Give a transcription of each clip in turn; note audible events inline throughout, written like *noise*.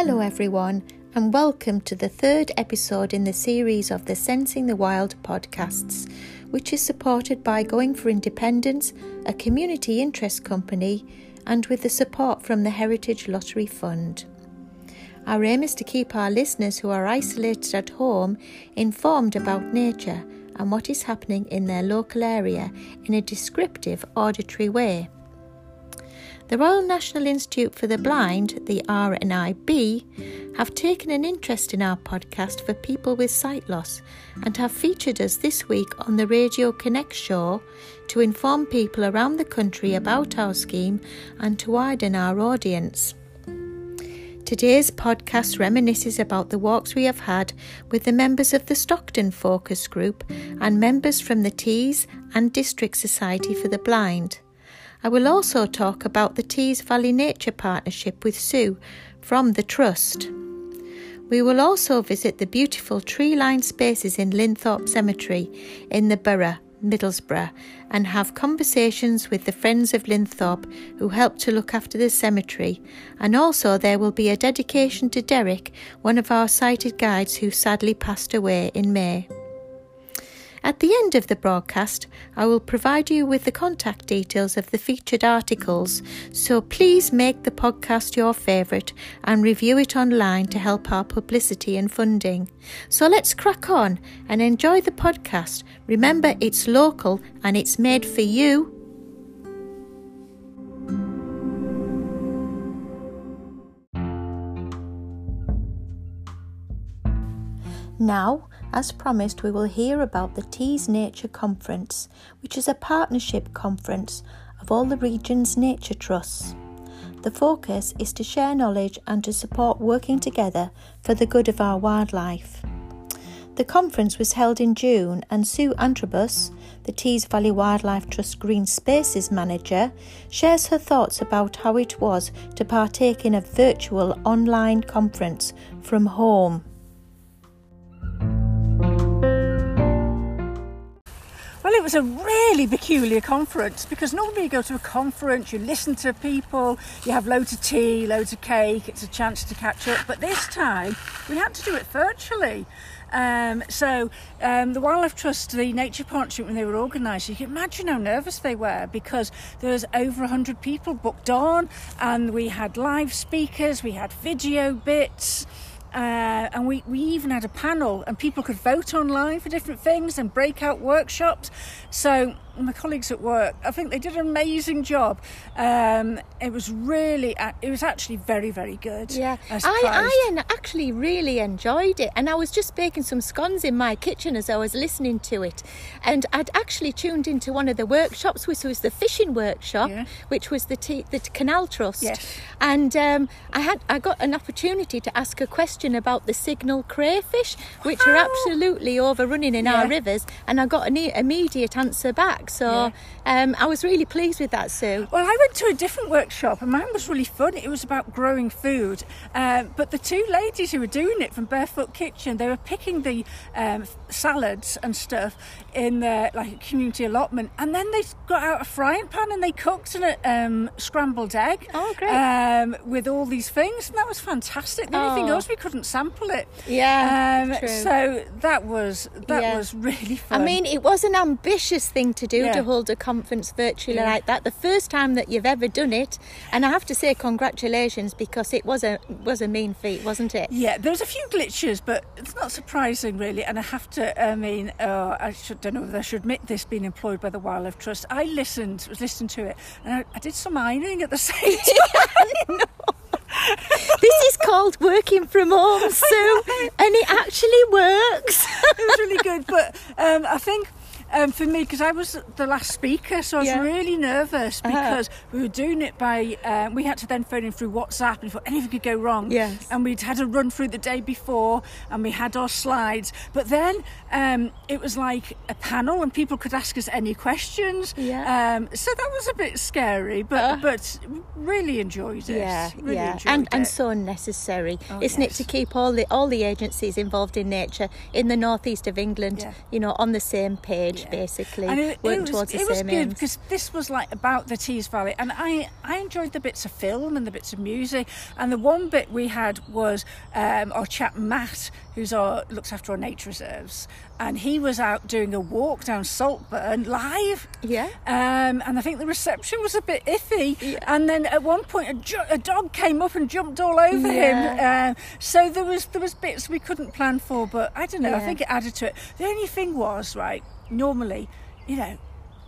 Hello, everyone, and welcome to the third episode in the series of the Sensing the Wild podcasts, which is supported by Going for Independence, a community interest company, and with the support from the Heritage Lottery Fund. Our aim is to keep our listeners who are isolated at home informed about nature and what is happening in their local area in a descriptive, auditory way. The Royal National Institute for the Blind, the RNIB, have taken an interest in our podcast for people with sight loss and have featured us this week on the Radio Connect show to inform people around the country about our scheme and to widen our audience. Today's podcast reminisces about the walks we have had with the members of the Stockton Focus Group and members from the Tees and District Society for the Blind. I will also talk about the Tees Valley Nature Partnership with Sue from the Trust. We will also visit the beautiful tree lined spaces in Linthorpe Cemetery in the borough Middlesbrough and have conversations with the Friends of Linthorpe who help to look after the cemetery. And also, there will be a dedication to Derek, one of our sighted guides who sadly passed away in May. At the end of the broadcast, I will provide you with the contact details of the featured articles, so please make the podcast your favourite and review it online to help our publicity and funding. So let's crack on and enjoy the podcast. Remember, it's local and it's made for you. Now, as promised, we will hear about the Tees Nature Conference, which is a partnership conference of all the region's nature trusts. The focus is to share knowledge and to support working together for the good of our wildlife. The conference was held in June, and Sue Antrobus, the Tees Valley Wildlife Trust Green Spaces Manager, shares her thoughts about how it was to partake in a virtual online conference from home. Was a really peculiar conference because normally you go to a conference, you listen to people, you have loads of tea, loads of cake, it's a chance to catch up. But this time we had to do it virtually. Um, so um, the Wildlife Trust, the Nature Partnership, when they were organised, you can imagine how nervous they were because there was over 100 people booked on and we had live speakers, we had video bits. Uh, and we, we even had a panel and people could vote online for different things and breakout workshops. So my colleagues at work, I think they did an amazing job. Um, it was really, it was actually very, very good. Yeah, I, I, I actually really enjoyed it, and I was just baking some scones in my kitchen as I was listening to it, and I'd actually tuned into one of the workshops, which was the fishing workshop, yeah. which was the T- the Canal Trust, yes. and um, I had I got an opportunity to ask a question about the signal crayfish, which are absolutely overrunning in yeah. our rivers, and I got an immediate answer back. So yeah. um, I was really pleased with that, Sue. Well, I went to a different workshop and mine was really fun. It was about growing food. Um, but the two ladies who were doing it from Barefoot Kitchen, they were picking the um, salads and stuff in the like community allotment, and then they got out a frying pan and they cooked a um, scrambled egg. Oh, great! Um, with all these things, and that was fantastic. The oh. only thing was we couldn't sample it. Yeah, um, true. So that was that yeah. was really fun. I mean, it was an ambitious thing to do yeah. to hold a conference virtually yeah. like that. The first time that you've ever done it, and I have to say congratulations because it was a was a mean feat, wasn't it? Yeah, there was a few glitches, but it's not surprising really. And I have to, I mean, uh, I should, don't know whether I should admit this being employed by the Wildlife Trust. I listened, was listening to it, and I, I did some ironing at the *laughs* same *laughs* time. this is called working from home, *laughs* Sue, and it actually works. it was really good, but um, I think um, for me because I was the last speaker, so I was yeah. really nervous uh-huh. because uh-huh. we were doing it by. Um, we had to then phone in through WhatsApp, and anything could go wrong, yes. And we'd had a run through the day before, and we had our slides. But then um, it was like a panel, and people could ask us any questions. Yeah. Um, so that was a bit scary, but uh, but really enjoyed it. Yeah, really yeah, and it. and so necessary, oh, isn't yes. it, to keep all the all the agencies involved in nature in the northeast of England, yeah. you know, on the same page Yeah. basically, And it, it was, towards the it was same good because this was like about the Tees Valley, and I I enjoyed the bits of film and the bits of music. And the one bit we had was um, our chap Matt, who's our looks after our nature reserves, and he was out doing a walk down Saltburn live. Yeah. Um, and I think the reception was a bit iffy. Yeah. And then at one point, a, ju- a dog came up and jumped all over him. Um, so there was there was bits we couldn't plan for, but I don't know. Yeah. I think it added to it. The only thing was right. Normally, you know.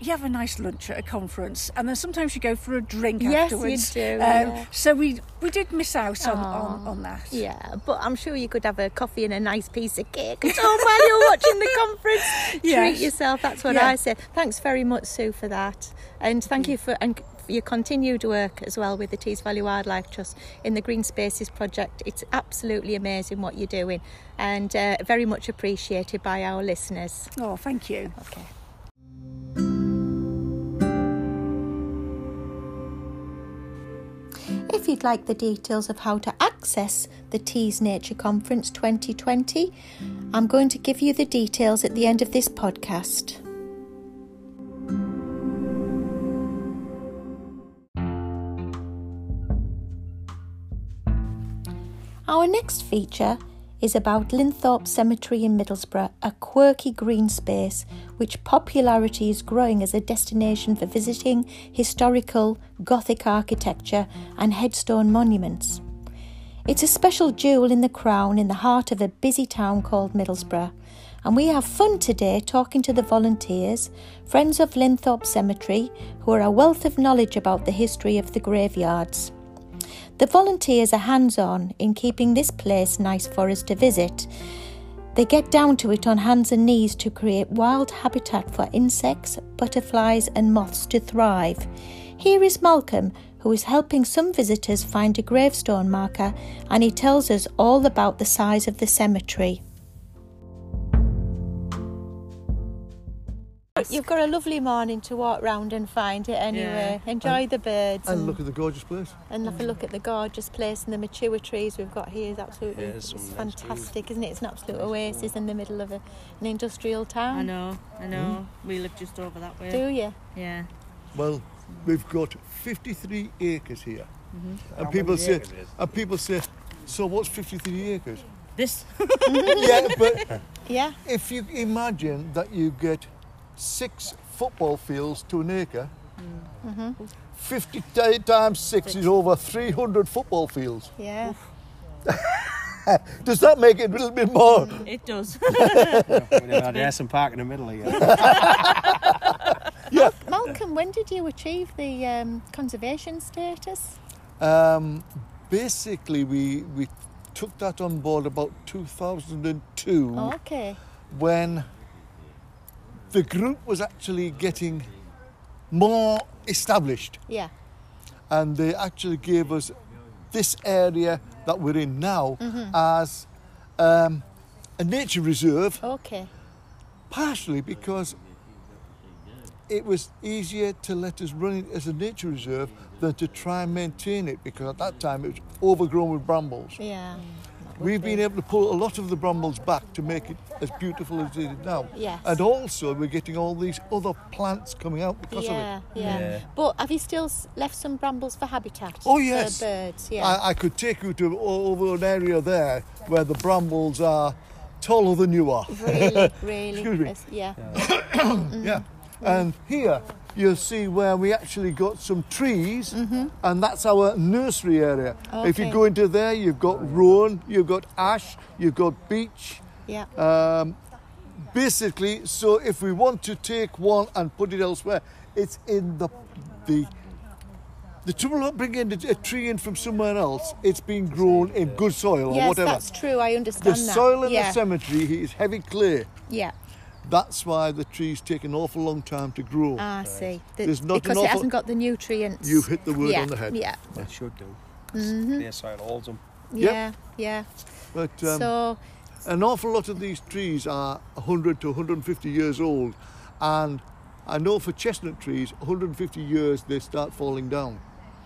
You have a nice lunch at a conference, and then sometimes you go for a drink Yes, you afterwards. do, Um, yeah. So we we did miss out on, on, on that. Yeah, but I'm sure you could have a coffee and a nice piece of cake at home while you're watching the conference. *laughs* Treat yourself. That's what Yeah. I say. Thanks very much, Sue, for that, and thank you for and your continued work as well with the Tees Valley Wildlife Trust in the Green Spaces project. It's absolutely amazing what you're doing, and uh, very much appreciated by our listeners. Oh, thank you. Okay. You'd like the details of how to access the Tees Nature Conference 2020, I'm going to give you the details at the end of this podcast. Our next feature is about Linthorpe Cemetery in Middlesbrough, a quirky green space which popularity is growing as a destination for visiting historical Gothic architecture and headstone monuments. It's a special jewel in the crown in the heart of a busy town called Middlesbrough, and we have fun today talking to the volunteers, friends of Linthorpe Cemetery, who are a wealth of knowledge about the history of the graveyards. The volunteers are hands on in keeping this place nice for us to visit. They get down to it on hands and knees to create wild habitat for insects, butterflies, and moths to thrive. Here is Malcolm, who is helping some visitors find a gravestone marker, and he tells us all about the size of the cemetery. You've got a lovely morning to walk round and find it anyway. Enjoy the birds And look at the gorgeous place. and have a look at the gorgeous place and the mature trees we've got here is absolutely Yeah, some it's nice fantastic, isn't it? It's an absolute oasis in the middle of a, an industrial town. I know, I know. Hmm? We live just over that way. Do you? Yeah. Well, we've got 53 acres here. Mm-hmm. How And people say, and people say, so what's 53 acres? This. *laughs* yeah, but *laughs* Yeah. if you imagine that you get six football fields to an acre, 50 ti- times six is over 300 football fields. Yeah. *laughs* Does that make it a little bit more? It does. *laughs* We'd have had Ayresome Park in the middle here. *laughs* Yeah. Malcolm, when did you achieve the um, conservation status? Um, basically, we, we took that on board about 2002. Oh, okay. when the group was actually getting more established Yeah. and they actually gave us this area that we're in now as um, a nature reserve, Okay. partially because it was easier to let us run it as a nature reserve than to try and maintain it because at that time it was overgrown with brambles. Yeah. That would We've been able to pull a lot of the brambles back to make it as beautiful as it is now. Yes. And also, we're getting all these other plants coming out because yeah, of it. yeah, Yeah. But have you still left some brambles for habitat? Oh, yes. For birds, yeah. I, I could take you to over an area there where the brambles are taller than you are. really, *laughs* really. Excuse me. yes, Yeah. *coughs* Yeah. Mm. And here you'll see where we actually got some trees, and that's our nursery area. If you go into there, you've got rowan, you've got ash, you've got beech. Yeah. Um, basically, so if we want to take one and put it elsewhere, it's in the the the trouble not bringing a, tree in from somewhere else. It's been grown in good soil or yes, whatever. that's true. I the understand that. The soil in yeah. the cemetery is heavy clay. Yeah. That's why the trees take an awful long time to grow. Ah, I see. The- There's not an because it hasn't got the nutrients. You've hit the word yeah. on the head. Yeah. It should do. Mm-hmm. Clear soil holds them. Yep. Yeah. Yeah. But um, so an awful lot of these trees are 100 to 150 years old, and I know for chestnut trees, 150 years they start falling down.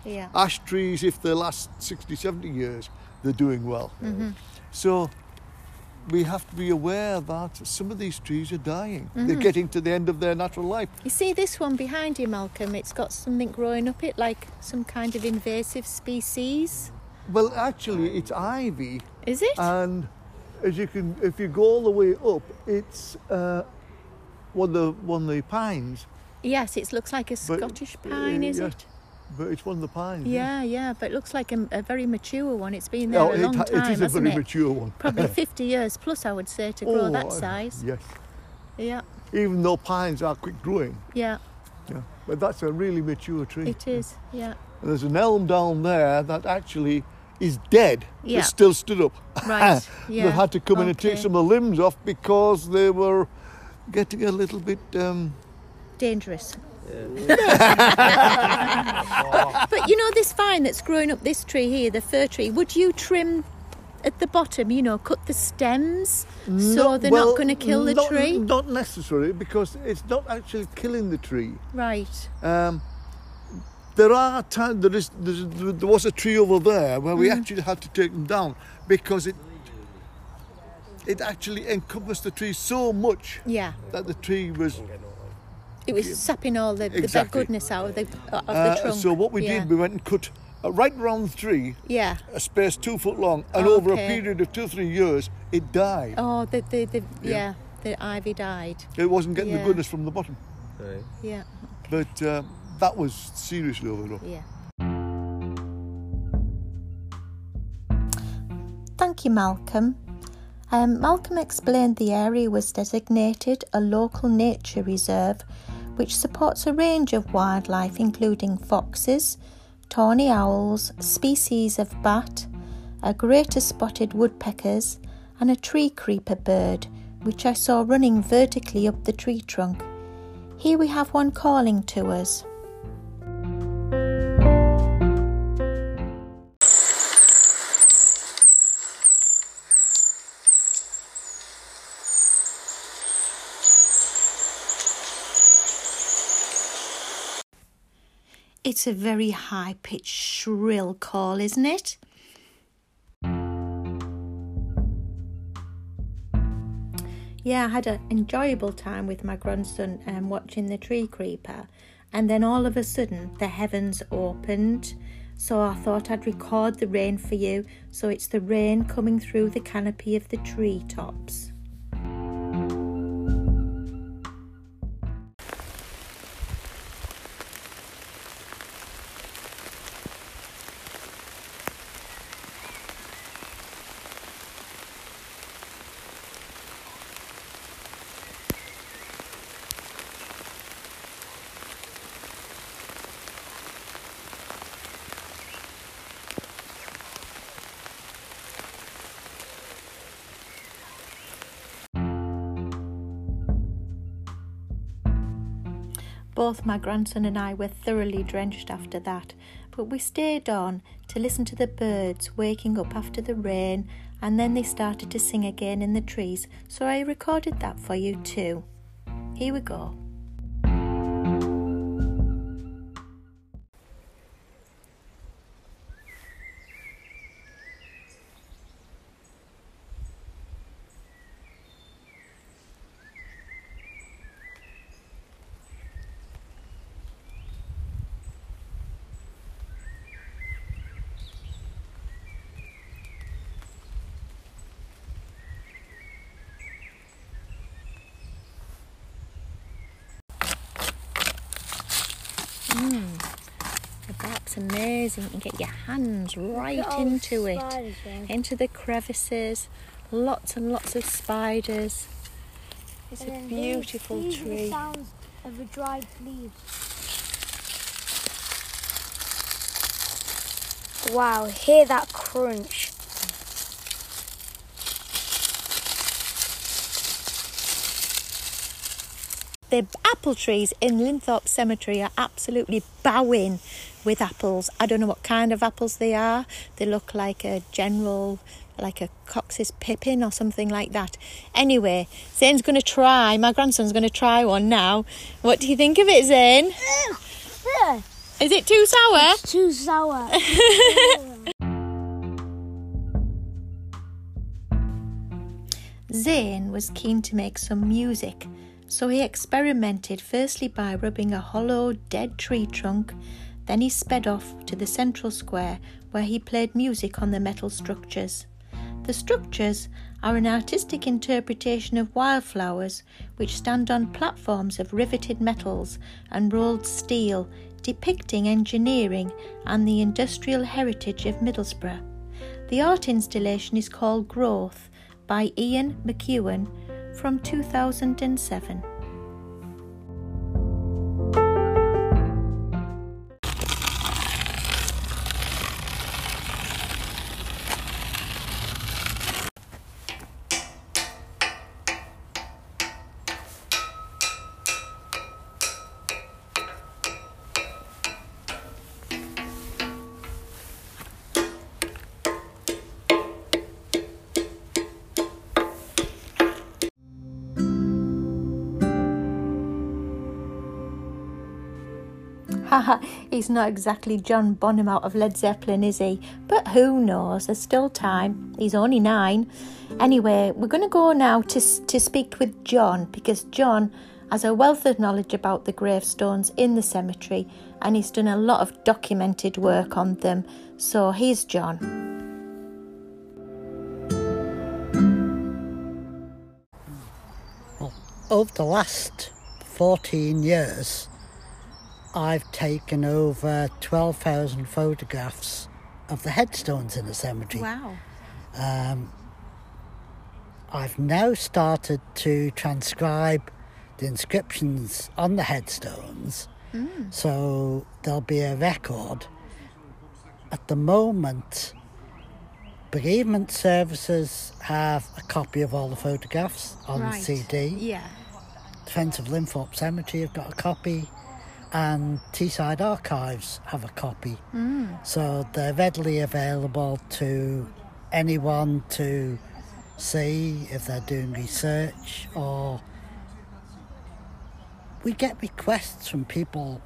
yeah. Ash trees, if they last 60, 70 years, they're doing well. So we have to be aware that some of these trees are dying. Mm-hmm. They're getting to the end of their natural life. You see this one behind you, Malcolm? It's got something growing up it, like some kind of invasive species. Well, actually, it's ivy, Is it? and as you can, if you go all the way up, it's uh, one of the one of the pines, yes, it looks like a but, Scottish pine, uh, is yeah. it? But it's one of the pines. Yeah, yeah, but it looks like a, a very mature one. It's been there No, a long ha- time, it is a very it? mature one. Probably *laughs* 50 years plus, I would say, to grow Oh, that size. Yes, Yeah, even though pines are quick growing. yeah, Yeah, but that's a really mature tree. it is. Yeah, And there's an elm down there that actually is dead, Yeah. but still stood up. right. Yeah. *laughs* They've had to come in and take some of the limbs off because they were getting a little bit. Um, dangerous. *laughs* but you know this vine that's growing up this tree here, the fir tree. Would you trim at the bottom? You know, cut the stems so not- they're well, not going to kill the not- tree. Not necessarily, because it's not actually killing the tree. Right. Um, there are times there is there was a tree over there where Mm. we actually had to take them down because it it actually encompassed the tree so much Yeah. that the tree was. It was sapping all the, the goodness out of the of the Uh, trunk. so what we yeah. did, we went and cut uh, right round the tree, Yeah. a space two foot long, and over a period of two three years, it died. Oh, the the, the yeah. Yeah. the ivy died. It wasn't getting Yeah. the goodness from the bottom, Yeah. but uh, that was seriously overlooked. Yeah. Thank you, Malcolm. Um, Malcolm explained the area was designated a local nature reserve which supports a range of wildlife including foxes, tawny owls, species of bat, a greater spotted woodpeckers, and a tree creeper bird which I saw running vertically up the tree trunk. Here we have one calling to us. It's a very high pitched, shrill call, isn't it? Yeah, I had an enjoyable time with my grandson um, watching the tree creeper, and then all of a sudden the heavens opened. So I thought I'd record the rain for you. So it's the rain coming through the canopy of the tree tops. Both my grandson and I were thoroughly drenched after that, but we stayed on to listen to the birds waking up after the rain, and then they started to sing again in the trees, so I recorded that for you too. Here we go. Mm. Oh, the bark's amazing. You can get your hands right into it, into the crevices. Lots and lots of spiders. It's a beautiful these, These tree. sounds of the dried leaves. Wow, hear that crunch. The apple trees in Linthorpe Cemetery are absolutely bowing with apples. I don't know what kind of apples they are. They look like a general, like a Cox's pippin or something like that. Anyway, Zane's going to try, my grandson's going to try one now. What do you think of it, Zane? Is it too sour? Too sour. *laughs* *laughs* Zane was keen to make some music, so he experimented firstly by rubbing a hollow, dead tree trunk, then he sped off to the central square where he played music on the metal structures. The structures are an artistic interpretation of wildflowers which stand on platforms of riveted metals and rolled steel, depicting engineering and the industrial heritage of Middlesbrough. The art installation is called Growth by Ian McEwen from 2007. Haha, *laughs* he's not exactly John Bonham out of Led Zeppelin, is he? But who knows? There's still time. He's only nine. Anyway, we're going to go now to, to speak with John because John has a wealth of knowledge about the gravestones in the cemetery and he's done a lot of documented work on them. So here's John. over the last 14 years, I've taken over 12,000 photographs of the headstones in the cemetery. Wow. Um, I've now started to transcribe the inscriptions on the headstones, so there'll be a record. At the moment, bereavement services have a copy of all the photographs on Right. CD. Yeah. Friends of Linthorpe Cemetery have got a copy, and Teesside Archives have a copy. Mm. So they're readily available to anyone to see if they're doing research or. We get requests from people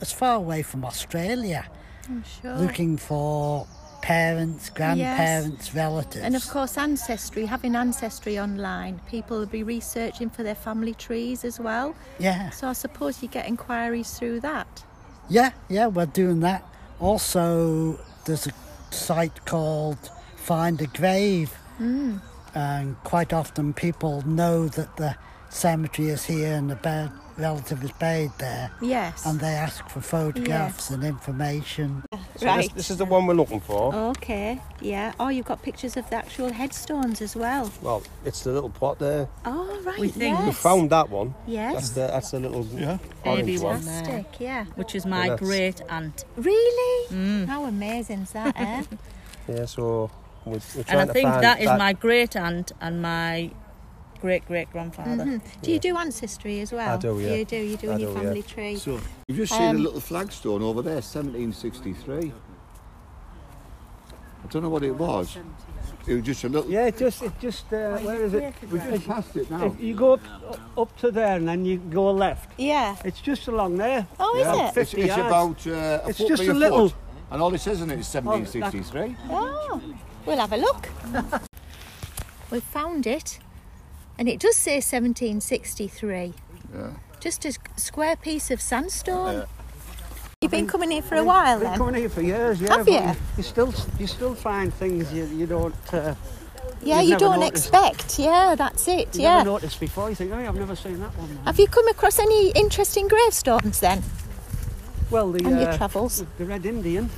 as far away from Australia I'm sure. looking for parents, grandparents, relatives. And of course, Ancestry, having Ancestry online, people will be researching for their family trees as well. yeah. So I suppose you get inquiries through that. Yeah, yeah, we're doing that. Also, there's a site called Find a Grave, mm. and quite often people know that the cemetery is here and the bed relative is buried there, Yes. and they ask for photographs and information. *laughs* So right. this, this is the one we're looking for. Okay, yeah. Oh, you've got pictures of the actual headstones as well. Well, it's the little pot there. Oh, right. We think- yes. We found that one. That's Yes. the that's the little Yeah. orange Baby one. one. there. Fantastic, yeah. Which is my Yeah, great aunt. Really? Mm. How amazing is that, eh? *laughs* Yeah, so we're, we're And trying I to think find that is my great aunt and my great great grandfather. Mhm. Do you do ancestry as well? I do, yeah. You do, you do I in your do, yeah. family tree. So you've just seen Um, a little flagstone over there, 1763. I don't know what it was. It was just a little. Yeah, it just, it just, uh, where is it? We just passed it now. If you go up, up to there and then you go left, Yeah. it's just along there. Oh, Yeah. is it? It's, 50 it's yards. about uh, a It's foot just by a a little- foot. And all it says in it is 1763. Oh, we'll have a look. *laughs* We've found it, and it does say 1763. Yeah. Just a square piece of sandstone. Yeah. You've been coming here for a while then? Been then? coming here for years, yeah. Have you? You still, you still find things you, you don't, uh, Yeah, You've you never don't noticed. expect. Yeah, that's it. you Yeah. never noticed before. You think, oh, I've never seen that one. Have you come across any interesting gravestones then Well, the, on your uh, travels? the Red Indian,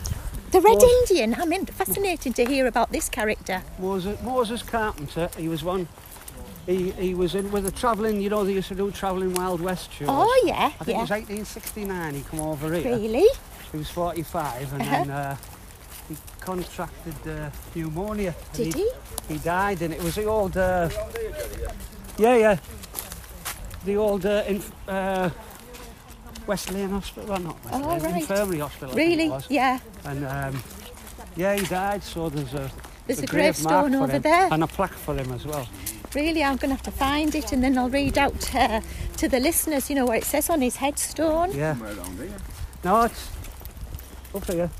The Red Mos- Indian. I'm in, fascinated to hear about this character. Moses, Moses Carpenter, he was one. He, he was in with the travelling, you know, they used to do travelling Wild West shows. Oh yeah, I think it was 1869 he come over here. Really? He was 45 and Uh-huh. then uh, he contracted uh, pneumonia. Did he? He died and it was the old... Uh, yeah, yeah. The old uh, inf- uh, Wesleyan Hospital, well not Wesleyan, Oh, right. Infirmary Hospital Really? Yeah. And um, yeah, he died so there's a... There's a grave gravestone for over there. And a plaque for him as well really I'm going to have to find it and then I'll read out uh, to the listeners, you know, what it says on his headstone. Yeah. No, it's up here.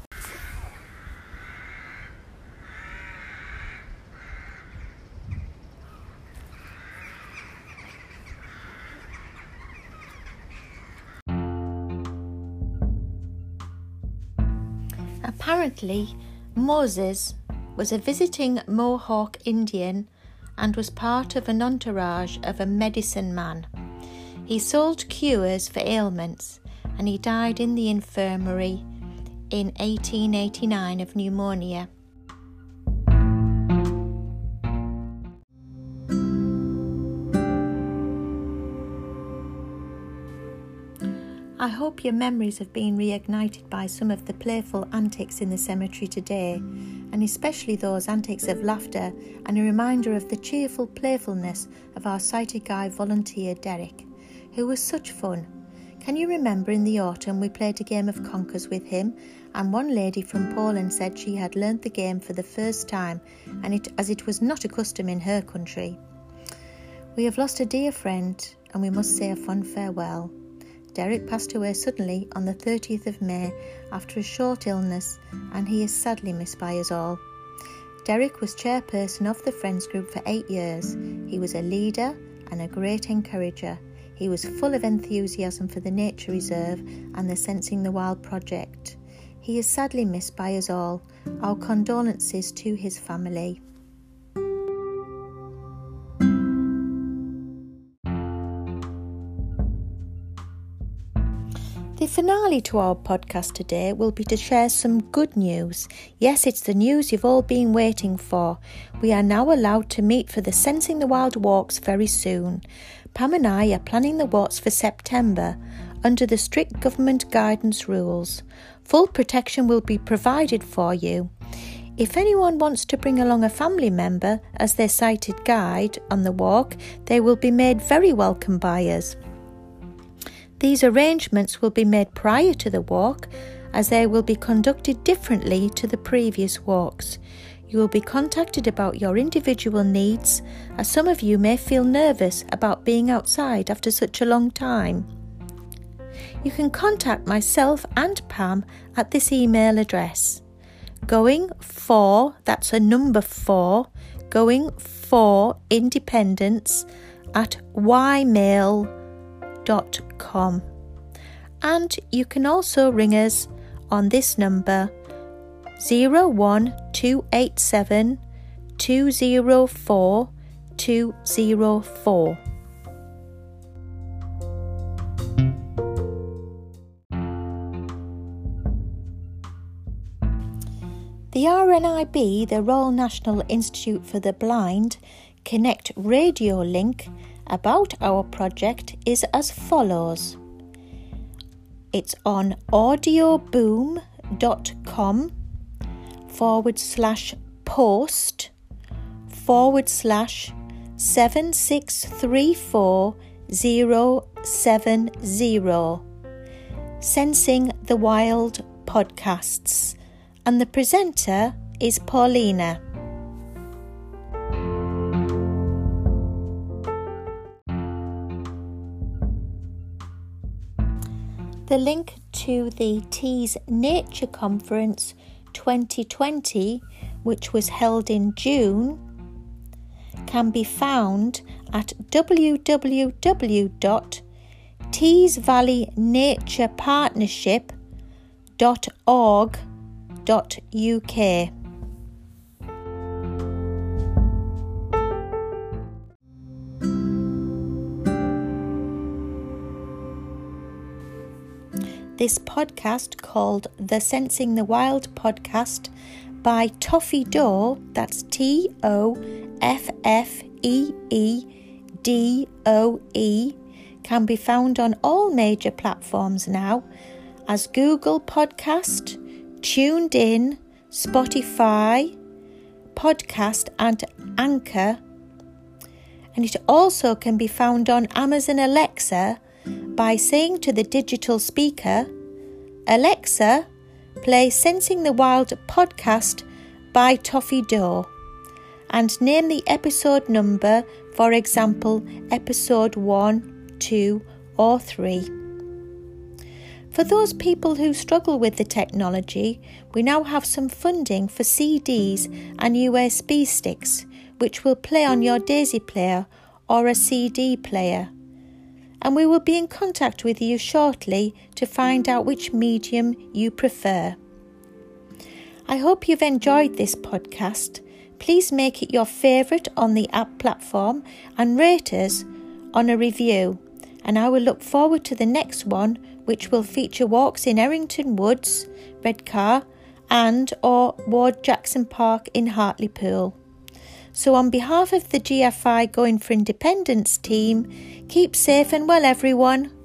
Apparently, Moses was a visiting Mohawk Indian and was part of an entourage of a medicine man. He sold cures for ailments and he died in the infirmary in 1889 of pneumonia. I hope your memories have been reignited by some of the playful antics in the cemetery today, and especially those antics of laughter and a reminder of the cheerful playfulness of our sighted guy volunteer Derek, who was such fun. Can you remember in the autumn we played a game of conkers with him, and one lady from Poland said she had learnt the game for the first time, and it as it was not a custom in her country. We have lost a dear friend, and we must say a fond farewell. Derek passed away suddenly on the 30th of May after a short illness, and he is sadly missed by us all. Derek was chairperson of the Friends Group for eight years. He was a leader and a great encourager. He was full of enthusiasm for the Nature Reserve and the Sensing the Wild project. He is sadly missed by us all. Our condolences to his family. Finale to our podcast today will be to share some good news. Yes, it's the news you've all been waiting for. We are now allowed to meet for the Sensing the Wild walks very soon. Pam and I are planning the walks for September under the strict government guidance rules. Full protection will be provided for you. If anyone wants to bring along a family member as their sighted guide on the walk, they will be made very welcome by us. These arrangements will be made prior to the walk as they will be conducted differently to the previous walks. You will be contacted about your individual needs as some of you may feel nervous about being outside after such a long time. You can contact myself and Pam at this email address. Going for, that's a number four, going for independence at ymail.com And you can also ring us on this number 01287 204 204. The RNIB, the Royal National Institute for the Blind, Connect radio link about our project is as follows. It's on audioboom.com forward slash post forward slash 7634070 Sensing the Wild podcasts. And the presenter is Paulina. The link to the Tees Nature Conference 2020, which was held in June, can be found at www.teesvalleynaturepartnership.org.uk. this podcast called the Sensing the Wild podcast by Toffee Doe, that's T O F F E E D O E, can be found on all major platforms now as Google Podcast, Tuned In, Spotify, Podcast, and Anchor. And it also can be found on Amazon Alexa by saying to the digital speaker, Alexa, play Sensing the Wild podcast by Toffee Doe and name the episode number, for example, episode 1, 2, or 3. For those people who struggle with the technology, we now have some funding for CDs and USB sticks, which will play on your Daisy player or a CD player and we will be in contact with you shortly to find out which medium you prefer. I hope you've enjoyed this podcast. Please make it your favourite on the app platform and rate us on a review. And I will look forward to the next one, which will feature walks in Errington Woods, Redcar, and or Ward Jackson Park in Hartlepool. So, on behalf of the GFI Going for Independence team, keep safe and well, everyone.